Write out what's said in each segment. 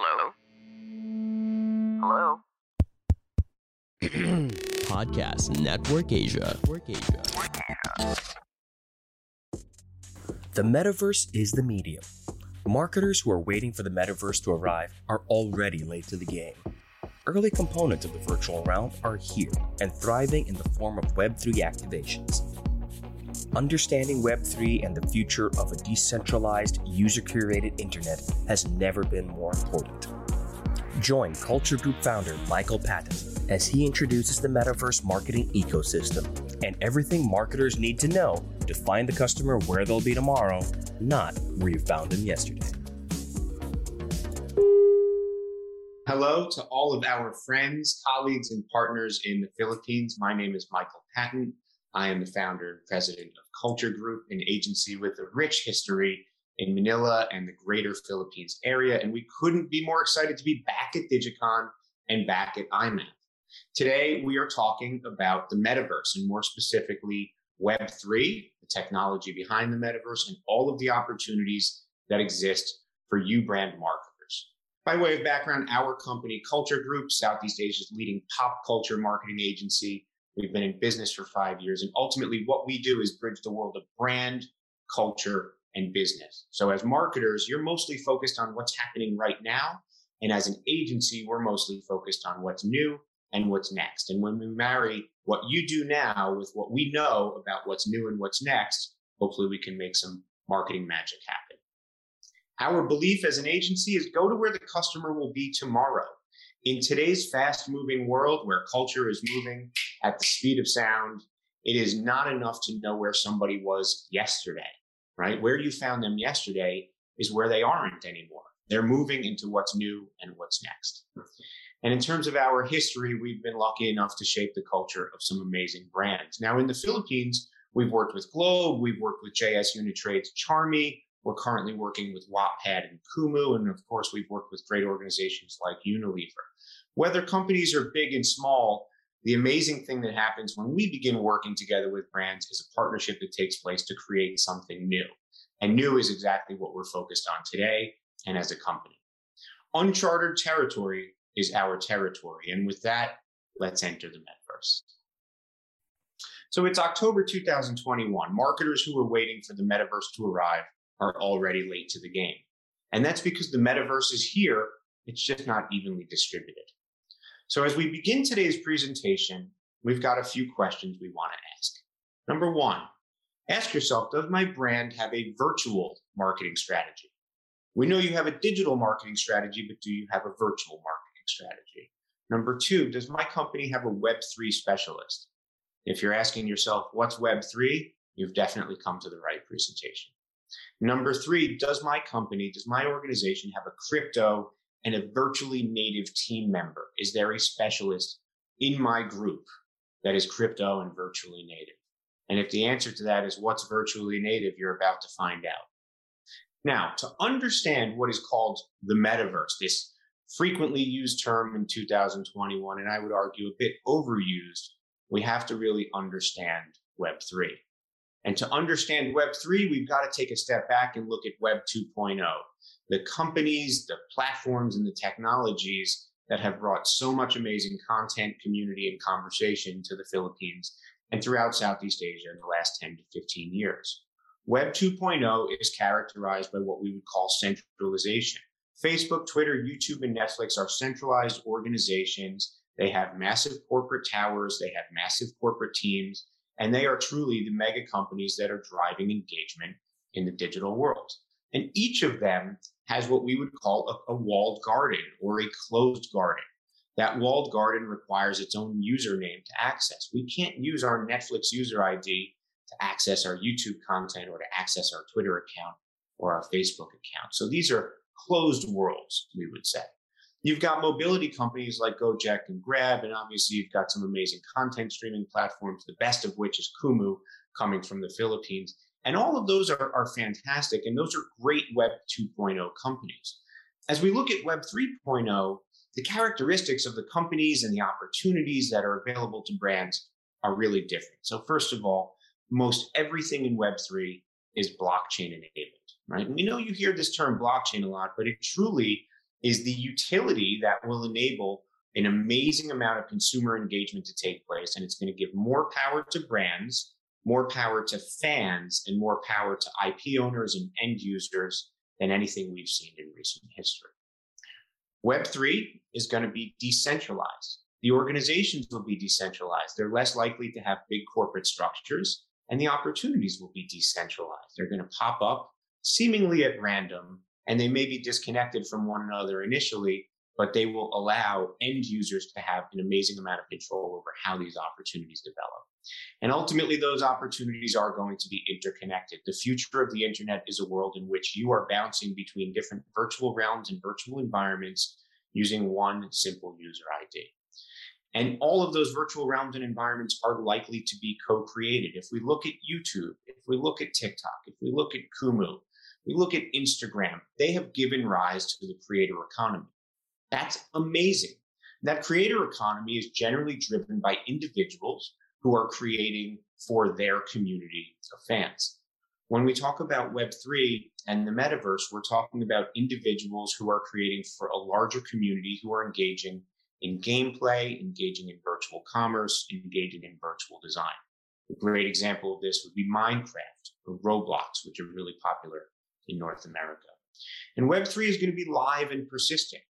Hello? Hello? Podcast Network Asia. Network Asia. The metaverse is the medium. Marketers who are waiting for the metaverse to arrive are already late to the game. Early components of the virtual realm are here and thriving in the form of Web3 activations. Understanding Web3 and the future of a decentralized, user curated internet has never been more important. Join Culture Group founder Michael Patton as he introduces the metaverse marketing ecosystem and everything marketers need to know to find the customer where they'll be tomorrow, not where you found them yesterday. Hello to all of our friends, colleagues, and partners in the Philippines. My name is Michael Patton. I am the founder and president of Culture Group, an agency with a rich history in Manila and the greater Philippines area. And we couldn't be more excited to be back at Digicon and back at IMAP. Today, we are talking about the metaverse and more specifically, Web3, the technology behind the metaverse, and all of the opportunities that exist for you brand marketers. By way of background, our company, Culture Group, Southeast Asia's leading pop culture marketing agency, We've been in business for five years. And ultimately, what we do is bridge the world of brand, culture, and business. So, as marketers, you're mostly focused on what's happening right now. And as an agency, we're mostly focused on what's new and what's next. And when we marry what you do now with what we know about what's new and what's next, hopefully we can make some marketing magic happen. Our belief as an agency is go to where the customer will be tomorrow. In today's fast moving world where culture is moving at the speed of sound, it is not enough to know where somebody was yesterday, right? Where you found them yesterday is where they aren't anymore. They're moving into what's new and what's next. And in terms of our history, we've been lucky enough to shape the culture of some amazing brands. Now, in the Philippines, we've worked with Globe, we've worked with JS Unitrade's Charmee, we're currently working with Wattpad and Kumu, and of course, we've worked with great organizations like Unilever. Whether companies are big and small, the amazing thing that happens when we begin working together with brands is a partnership that takes place to create something new. And new is exactly what we're focused on today and as a company. Uncharted territory is our territory. And with that, let's enter the metaverse. So it's October 2021. Marketers who are waiting for the metaverse to arrive are already late to the game. And that's because the metaverse is here, it's just not evenly distributed. So as we begin today's presentation, we've got a few questions we want to ask. Number one, ask yourself, does my brand have a virtual marketing strategy? We know you have a digital marketing strategy, but do you have a virtual marketing strategy? Number two, does my company have a Web3 specialist? If you're asking yourself, what's Web3? You've definitely come to the right presentation. Number three, does my company, does my organization have a crypto and a virtually native team member? Is there a specialist in my group that is crypto and virtually native? And if the answer to that is what's virtually native, you're about to find out. Now, to understand what is called the metaverse, this frequently used term in 2021, and I would argue a bit overused, we have to really understand Web3. And to understand Web3, we've got to take a step back and look at Web 2.0, the companies, the platforms, and the technologies that have brought so much amazing content, community, and conversation to the Philippines and throughout Southeast Asia in the last 10 to 15 years. Web 2.0 is characterized by what we would call centralization. Facebook, Twitter, YouTube, and Netflix are centralized organizations. They have massive corporate towers, they have massive corporate teams, and they are truly the mega companies that are driving engagement in the digital world. And each of them has what we would call a, a, walled garden or a closed garden. That walled garden requires its own username to access. We can't use our Netflix user ID to access our YouTube content or to access our Twitter account or our Facebook account. So these are closed worlds, we would say. You've got mobility companies like Gojek and Grab, and obviously you've got some amazing content streaming platforms, the best of which is Kumu coming from the Philippines. And all of those are, are fantastic, and those are great Web 2.0 companies. As we look at Web 3.0, the characteristics of the companies and the opportunities that are available to brands are really different. So, first of all, most everything in Web3 is blockchain enabled, right? And we know you hear this term blockchain a lot, but it truly is the utility that will enable an amazing amount of consumer engagement to take place. And it's going to give more power to brands, more power to fans, and more power to IP owners and end users than anything we've seen in recent history. Web3 is going to be decentralized. The organizations will be decentralized. They're less likely to have big corporate structures, and the opportunities will be decentralized. They're going to pop up seemingly at random, and they may be disconnected from one another initially, but they will allow end users to have an amazing amount of control over how these opportunities develop. And ultimately, those opportunities are going to be interconnected. The future of the internet is a world in which you are bouncing between different virtual realms and virtual environments using one simple user ID. And all of those virtual realms and environments are likely to be co created. If we look at YouTube, if we look at TikTok, if we look at Kumu, we look at Instagram, they have given rise to the creator economy. That's amazing. That creator economy is generally driven by individuals who are creating for their community of fans. When we talk about Web3 and the metaverse, we're talking about individuals who are creating for a larger community who are engaging in gameplay, engaging in virtual commerce, engaging in virtual design. A great example of this would be Minecraft or Roblox, which are really popular in North America. And Web3 is going to be live and persistent.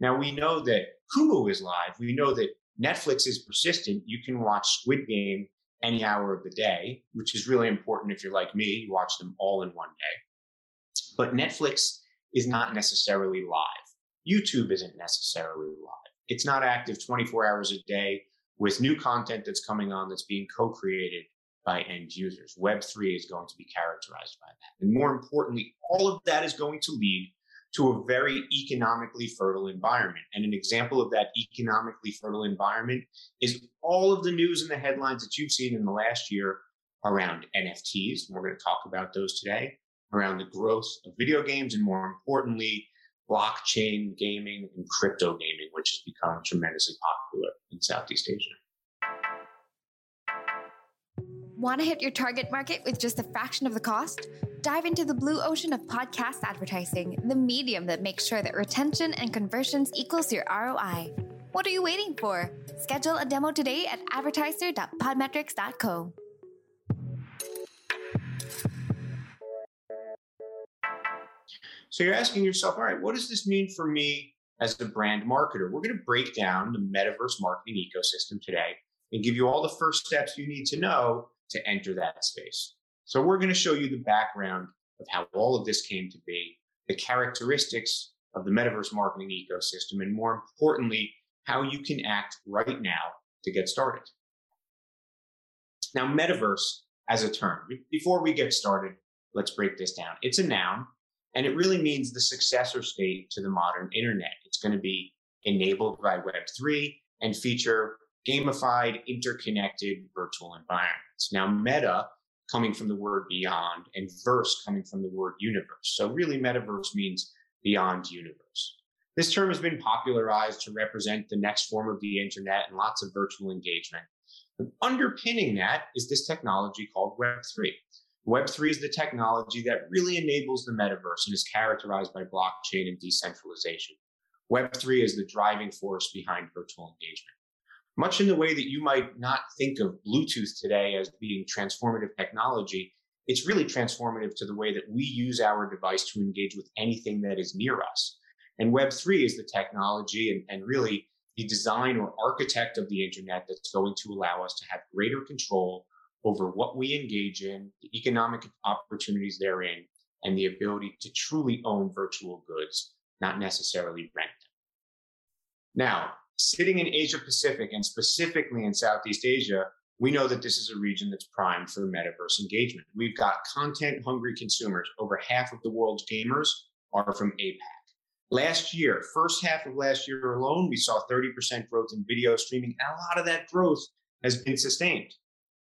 Now we know that Kumu is live. We know that Netflix is persistent. You can watch Squid Game any hour of the day, which is really important if you're like me, you watch them all in one day. But Netflix is not necessarily live. YouTube isn't necessarily live. It's not active 24 hours a day with new content that's coming on that's being co created by end users. Web3 is going to be characterized by that. And more importantly, all of that is going to lead to a very economically fertile environment. And an example of that economically fertile environment is all of the news and the headlines that you've seen in the last year around NFTs. And we're going to talk about those today, around the growth of video games, and more importantly, blockchain gaming and crypto gaming, which has become tremendously popular in Southeast Asia. Want to hit your target market with just a fraction of the cost? Dive into the blue ocean of podcast advertising, the medium that makes sure that retention and conversions equals your ROI. What are you waiting for? Schedule a demo today at advertiser.podmetrics.co. So you're asking yourself, all right, what does this mean for me as a brand marketer? We're going to break down the metaverse marketing ecosystem today and give you all the first steps you need to know to enter that space. So we're going to show you the background of how all of this came to be, the characteristics of the metaverse marketing ecosystem, and more importantly, how you can act right now to get started. Now, metaverse as a term, before we get started, let's break this down. It's a noun, and it really means the successor state to the modern internet. It's going to be enabled by Web3 and feature gamified, interconnected virtual environments. Now, meta coming from the word beyond and verse coming from the word universe. So, really, metaverse means beyond universe. This term has been popularized to represent the next form of the internet and lots of virtual engagement. But underpinning that is this technology called Web3. Web3 is the technology that really enables the metaverse and is characterized by blockchain and decentralization. Web3 is the driving force behind virtual engagement much in the way that you might not think of Bluetooth today as being transformative technology, it's really transformative to the way that we use our device to engage with anything that is near us. And Web3 is the technology and, and really the design or architect of the internet that's going to allow us to have greater control over what we engage in, the economic opportunities therein, and the ability to truly own virtual goods, not necessarily rent them. Now, sitting in Asia Pacific and specifically in Southeast Asia, we know that this is a region that's primed for metaverse engagement. We've got content hungry consumers. Over half of the world's gamers are from APAC. Last year, first half of last year alone, we saw 30% growth in video streaming, and a lot of that growth has been sustained.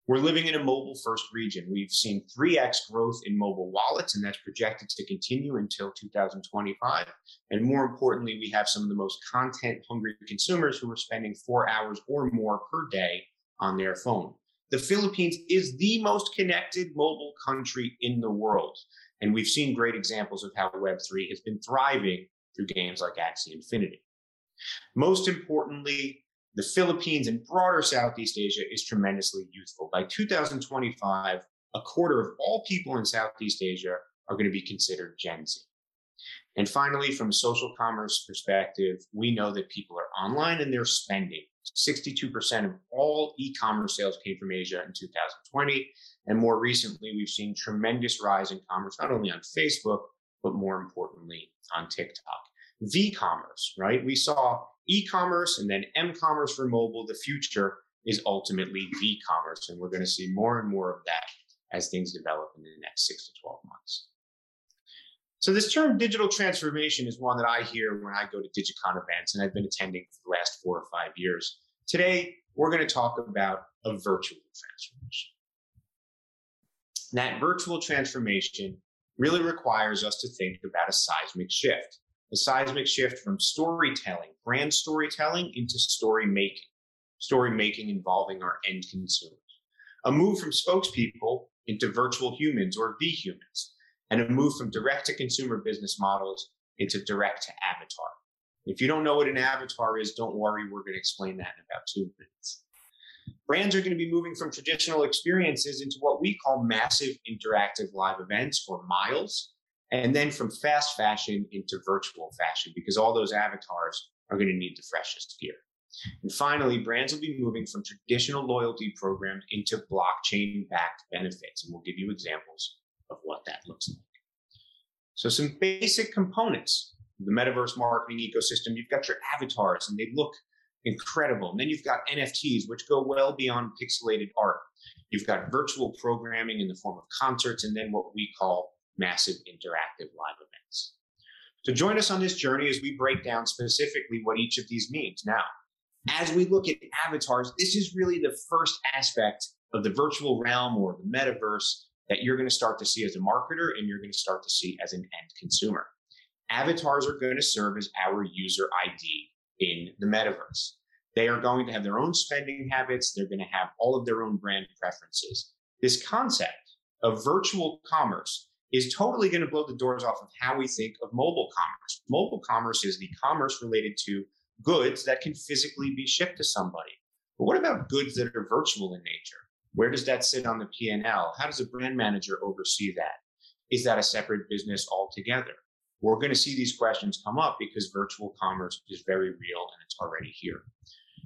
We're living in a mobile first region. We've seen 3x growth in mobile wallets, and that's projected to continue until 2025. And more importantly, we have some of the most content hungry consumers who are spending four hours or more per day on their phone. The Philippines is the most connected mobile country in the world. And we've seen great examples of how Web3 has been thriving through games like Axie Infinity. Most importantly, the Philippines and broader Southeast Asia is tremendously youthful. By 2025, a quarter of all people in Southeast Asia are going to be considered Gen Z. And finally, from a social commerce perspective, we know that people are online and they're spending. 62% of all e commerce sales came from Asia in 2020. And more recently, we've seen tremendous rise in commerce, not only on Facebook, but more importantly, on TikTok. V commerce, right? We saw e commerce and then M commerce for mobile. The future is ultimately V commerce. And we're going to see more and more of that as things develop in the next six to 12 months. So this term digital transformation is one that I hear when I go to DigiCon events, and I've been attending for the last four or five years. Today, we're going to talk about a virtual transformation. That virtual transformation really requires us to think about a seismic shift, a seismic shift from storytelling, brand storytelling, into story making, story making involving our end consumers, a move from spokespeople into virtual humans or V humans, and a move from direct to consumer business models into direct to avatar. If you don't know what an avatar is, don't worry, we're going to explain that in about two minutes. Brands are going to be moving from traditional experiences into what we call massive interactive live events or miles, and then from fast fashion into virtual fashion because all those avatars are going to need the freshest gear. And finally, brands will be moving from traditional loyalty programs into blockchain backed benefits. And we'll give you examples of what that looks like. So, some basic components the metaverse marketing ecosystem. You've got your avatars, and they look incredible. And then you've got NFTs, which go well beyond pixelated art. You've got virtual programming in the form of concerts, and then what we call massive interactive live events. So, join us on this journey as we break down specifically what each of these means. Now, as we look at avatars, this is really the first aspect of the virtual realm or the metaverse that you're going to start to see as a marketer and you're going to start to see as an end consumer. Avatars are going to serve as our user ID in the metaverse. They are going to have their own spending habits. They're going to have all of their own brand preferences. This concept of virtual commerce is totally going to blow the doors off of how we think of mobile commerce. Mobile commerce is the commerce related to goods that can physically be shipped to somebody. But what about goods that are virtual in nature? Where does that sit on the P&L? How does a brand manager oversee that? Is that a separate business altogether? We're going to see these questions come up because virtual commerce is very real and it's already here.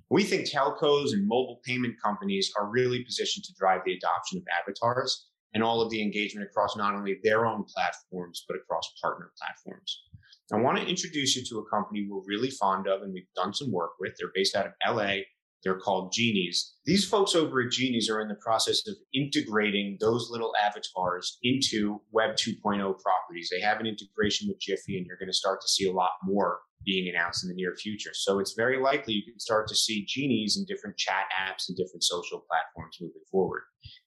We think telcos and mobile payment companies are really positioned to drive the adoption of avatars and all of the engagement across not only their own platforms, but across partner platforms. I want to introduce you to a company we're really fond of and we've done some work with. They're based out of LA they're called Genies. These folks over at Genies are in the process of integrating those little avatars into Web 2.0 properties. They have an integration with Giphy, and you're going to start to see a lot more being announced in the near future. So it's very likely you can start to see Genies in different chat apps and different social platforms moving forward.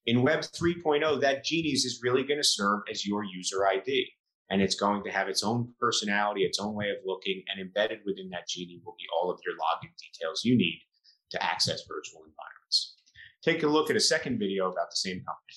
In Web 3.0, that Genies is really going to serve as your user ID. And it's going to have its own personality, its own way of looking, and embedded within that Genie will be all of your login details you need to access virtual environments. Take a look at a second video about the same company.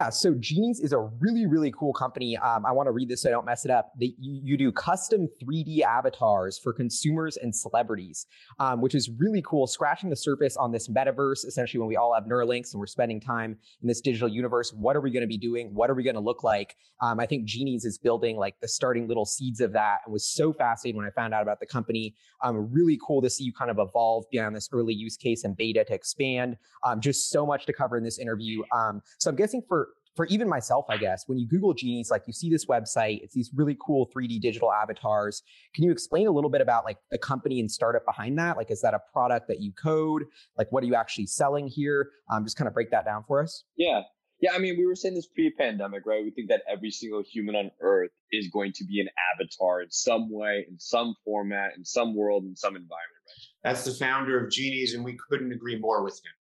Yeah, so Genies is a really, really cool company. Um, I want to read this so I don't mess it up. They, you, you, do custom 3D avatars for consumers and celebrities, um, which is really cool. Scratching the surface on this metaverse, essentially, when we all have Neuralinks and we're spending time in this digital universe, what are we going to be doing? What are we going to look like? Um, I think Genies is building like the starting little seeds of that. and was so fascinated when I found out about the company. Um, really cool to see you kind of evolve beyond this early use case and beta to expand. Um, just so much to cover in this interview. Um, so I'm guessing for for even myself, I guess, when you Google Genies, like you see this website, it's these really cool 3D digital avatars. Can you explain a little bit about like the company and startup behind that? Like, is that a product that you code? Like, what are you actually selling here? Um, just kind of break that down for us. Yeah. Yeah, I mean, we were saying this pre-pandemic, right? We think that every single human on Earth is going to be an avatar in some way, in some format, in some world, in some environment. Right? That's the founder of Genies, and we couldn't agree more with him.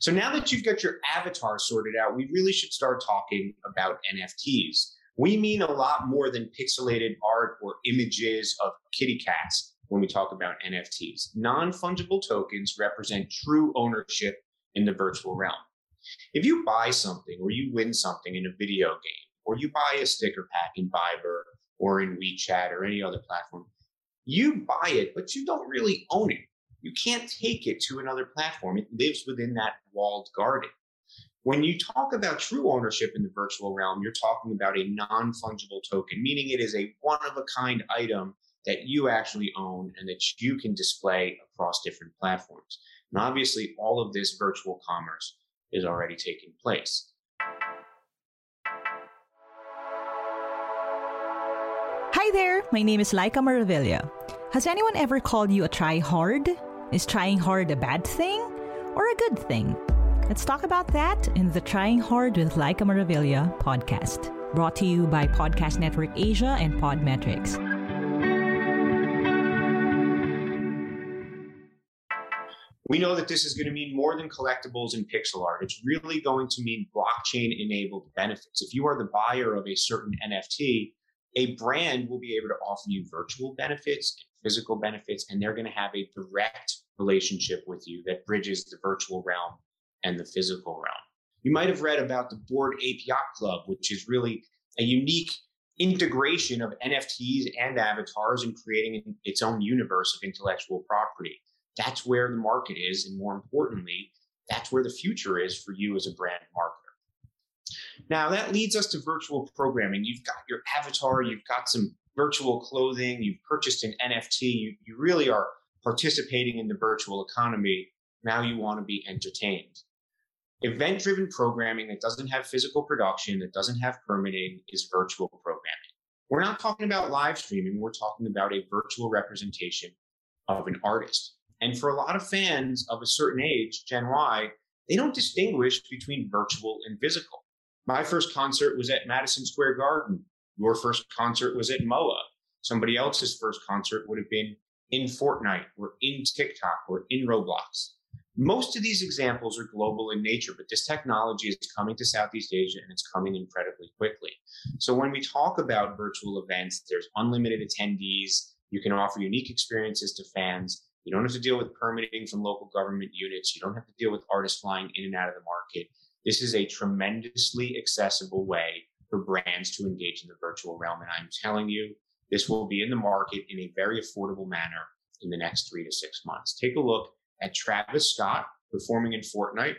So now that you've got your avatar sorted out, we really should start talking about NFTs. We mean a lot more than pixelated art or images of kitty cats when we talk about NFTs. Non fungible tokens represent true ownership in the virtual realm. If you buy something or you win something in a video game, or you buy a sticker pack in Viber or in WeChat or any other platform, you buy it, but you don't really own it. You can't take it to another platform. It lives within that walled garden. When you talk about true ownership in the virtual realm, you're talking about a non fungible token, meaning it is a one of a kind item that you actually own and that you can display across different platforms. And obviously, all of this virtual commerce is already taking place. Hi there, my name is Laika Maravilla. Has anyone ever called you a try hard? Is trying hard a bad thing or a good thing? Let's talk about that in the Trying Hard with Laika Maravilla podcast, brought to you by Podcast Network Asia and Podmetrics. We know that this is going to mean more than collectibles and pixel art. It's really going to mean blockchain enabled benefits. If you are the buyer of a certain NFT, a brand will be able to offer you virtual benefits physical benefits, and they're going to have a direct relationship with you that bridges the virtual realm and the physical realm. You might have read about the Bored Ape Yacht Club, which is really a unique integration of NFTs and avatars and creating its own universe of intellectual property. That's where the market is. And more importantly, that's where the future is for you as a brand marketer. Now, that leads us to virtual programming. You've got your avatar, you've got some virtual clothing, you've purchased an NFT, you, you really are participating in the virtual economy. Now you want to be entertained. Event driven programming that doesn't have physical production, that doesn't have permitting, is virtual programming. We're not talking about live streaming, we're talking about a virtual representation of an artist. And for a lot of fans of a certain age, Gen Y, they don't distinguish between virtual and physical. My first concert was at Madison Square Garden. Your first concert was at MOA. Somebody else's first concert would have been in Fortnite or in TikTok or in Roblox. Most of these examples are global in nature, but this technology is coming to Southeast Asia and it's coming incredibly quickly. So when we talk about virtual events, there's unlimited attendees. You can offer unique experiences to fans. You don't have to deal with permitting from local government units. You don't have to deal with artists flying in and out of the market. This is a tremendously accessible way for brands to engage in the virtual realm. And I'm telling you, this will be in the market in a very affordable manner in the next three to six months. Take a look at Travis Scott performing in Fortnite.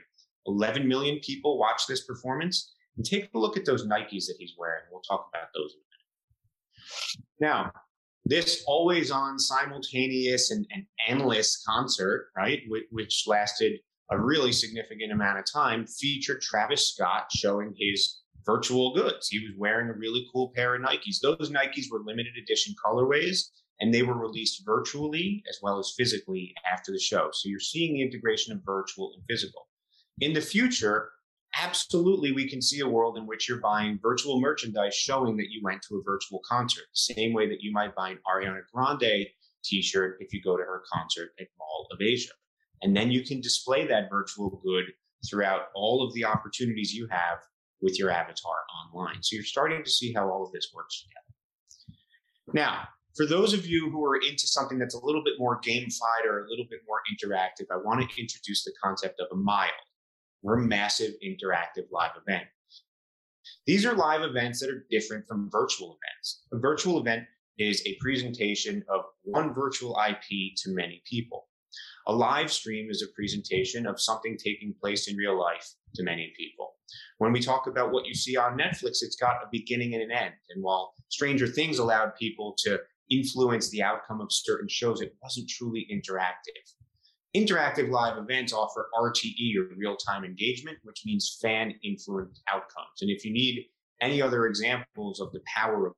11 million people watch this performance. And take a look at those Nikes that he's wearing. We'll talk about those in a minute. Now, this always on simultaneous and, and endless concert, right, which, which lasted a really significant amount of time, featured Travis Scott showing his virtual goods. He was wearing a really cool pair of Nikes. Those Nikes were limited edition colorways and they were released virtually as well as physically after the show. So you're seeing the integration of virtual and physical. In the future, absolutely we can see a world in which you're buying virtual merchandise showing that you went to a virtual concert, same way that you might buy an Ariana Grande t-shirt if you go to her concert at Mall of Asia. And then you can display that virtual good throughout all of the opportunities you have with your avatar online. So you're starting to see how all of this works together. Now, for those of you who are into something that's a little bit more gamified or a little bit more interactive, I want to introduce the concept of a mile or a massive interactive live event. These are live events that are different from virtual events. A virtual event is a presentation of one virtual IP to many people. A live stream is a presentation of something taking place in real life to many people. When we talk about what you see on Netflix, it's got a beginning and an end. And while Stranger Things allowed people to influence the outcome of certain shows. It wasn't truly interactive. Interactive live events offer RTE or real time engagement, which means fan influenced outcomes. And if you need any other examples of the power of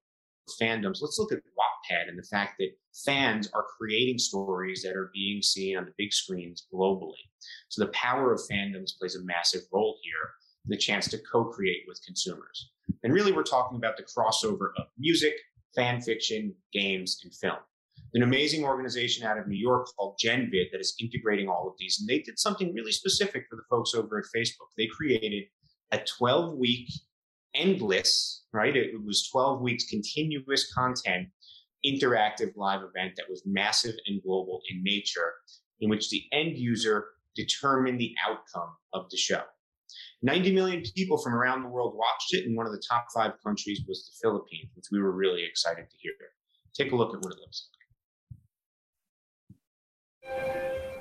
fandoms, let's look at Wattpad and the fact that fans are creating stories that are being seen on the big screens globally. So the power of fandoms plays a massive role here, the chance to co create with consumers. And really, we're talking about the crossover of music, fan fiction, games, and film. An amazing organization out of New York called GenVid that is integrating all of these. And they did something really specific for the folks over at Facebook. They created a 12 week endless, right? It was 12 weeks continuous content, interactive live event that was massive and global in nature, in which the end user determined the outcome of the show. 90 million people from around the world watched it, and one of the top five countries was the Philippines, which we were really excited to hear. Take a look at what it looks like.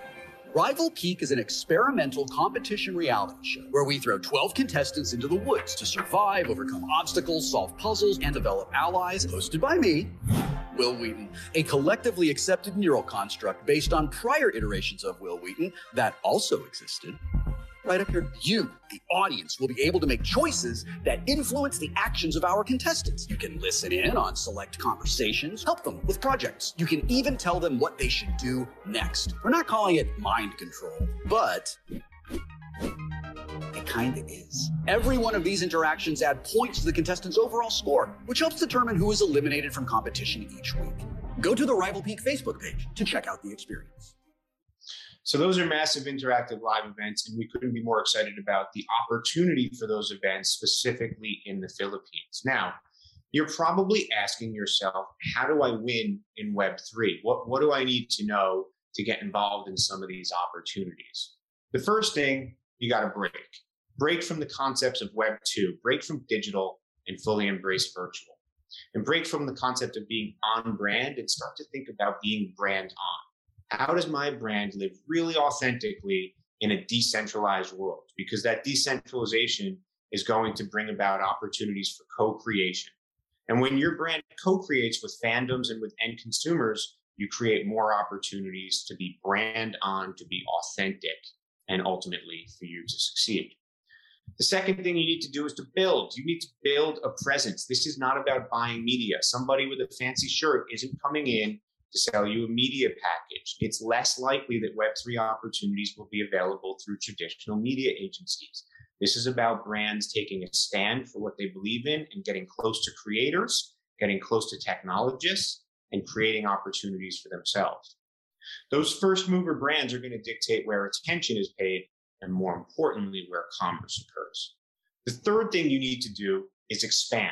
Rival Peak is an experimental competition reality show where we throw 12 contestants into the woods to survive, overcome obstacles, solve puzzles, and develop allies. Hosted by me, Wil Wheaton, a collectively accepted neural construct based on prior iterations of Wil Wheaton that also existed right up here. You, the audience, will be able to make choices that influence the actions of our contestants. You can listen in on select conversations, help them with projects. You can even tell them what they should do next. We're not calling it mind control, but it kind of is. Every one of these interactions add points to the contestant's overall score, which helps determine who is eliminated from competition each week. Go to the Rival Peak Facebook page to check out the experience. So those are massive interactive live events, and we couldn't be more excited about the opportunity for those events specifically in the Philippines. Now, you're probably asking yourself, how do I win in Web3? What, what do I need to know to get involved in some of these opportunities? The first thing, you got to break. Break from the concepts of Web2, break from digital and fully embrace virtual. And break from the concept of being on brand and start to think about being brand on how does my brand live really authentically in a decentralized world? Because that decentralization is going to bring about opportunities for co creation. And when your brand co creates with fandoms and with end consumers, you create more opportunities to be brand on, to be authentic, and ultimately for you to succeed. The second thing you need to do is to build. You need to build a presence. This is not about buying media. Somebody with a fancy shirt isn't coming in to sell you a media package. It's less likely that Web3 opportunities will be available through traditional media agencies. This is about brands taking a stand for what they believe in and getting close to creators, getting close to technologists, and creating opportunities for themselves. Those first mover brands are going to dictate where attention is paid and, more importantly, where commerce occurs. The third thing you need to do is expand.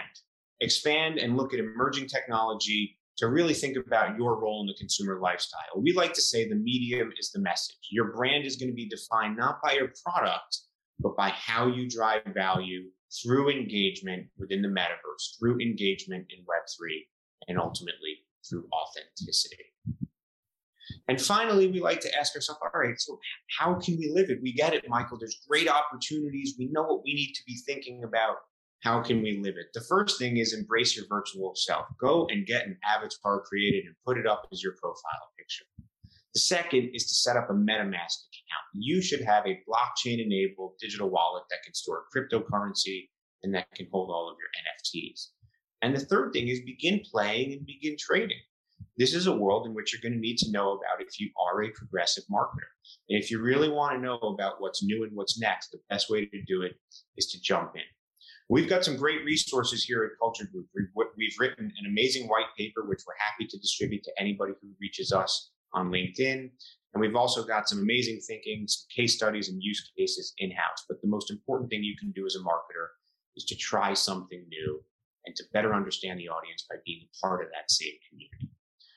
Expand and look at emerging technology to really think about your role in the consumer lifestyle. We like to say the medium is the message. Your brand is going to be defined not by your product, but by how you drive value through engagement within the metaverse, through engagement in Web3, and ultimately through authenticity. And finally, we like to ask ourselves, all right, so how can we live it? We get it, Michael. There's great opportunities. We know what we need to be thinking about. How can we live it? The first thing is embrace your virtual self. Go and get an avatar created and put it up as your profile picture. The second is to set up a MetaMask account. You should have a blockchain enabled digital wallet that can store cryptocurrency and that can hold all of your NFTs. And the third thing is begin playing and begin trading. This is a world in which you're going to need to know about if you are a progressive marketer. And if you really want to know about what's new and what's next, the best way to do it is to jump in. We've got some great resources here at Culture Group. We've, we've written an amazing white paper, which we're happy to distribute to anybody who reaches us on LinkedIn. And we've also got some amazing thinking, some case studies and use cases in house. But the most important thing you can do as a marketer is to try something new and to better understand the audience by being part of that same community.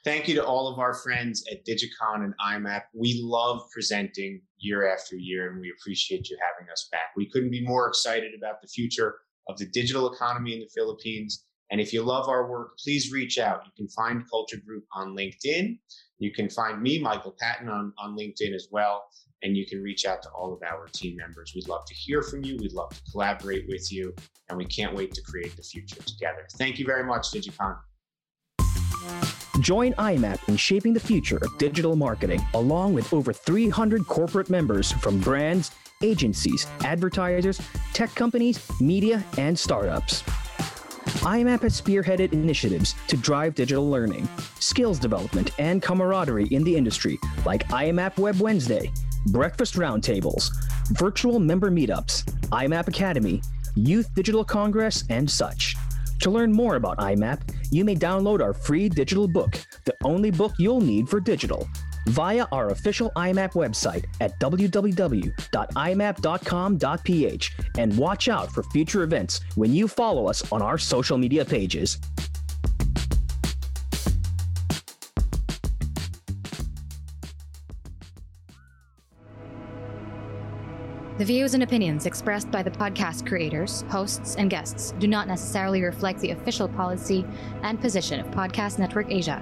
Thank you to all of our friends at Digicon and IMAP. We love presenting year after year, and we appreciate you having us back. We couldn't be more excited about the future of the digital economy in the Philippines. And if you love our work, please reach out. You can find Culture Group on LinkedIn. You can find me, Michael Patton, on, on LinkedIn as well. And you can reach out to all of our team members. We'd love to hear from you. We'd love to collaborate with you. And we can't wait to create the future together. Thank you very much, Digicon. Join IMAP in shaping the future of digital marketing, along with over 300 corporate members from brands agencies, advertisers, tech companies, media, and startups. IMAP has spearheaded initiatives to drive digital learning, skills development, and camaraderie in the industry, like IMAP Web Wednesday, breakfast roundtables, virtual member meetups, IMAP Academy, Youth Digital Congress, and such. To learn more about IMAP, you may download our free digital book, the only book you'll need for digital, via our official IMAP website at www.imap.com.ph and watch out for future events when you follow us on our social media pages. The views and opinions expressed by the podcast creators, hosts, and guests do not necessarily reflect the official policy and position of Podcast Network Asia,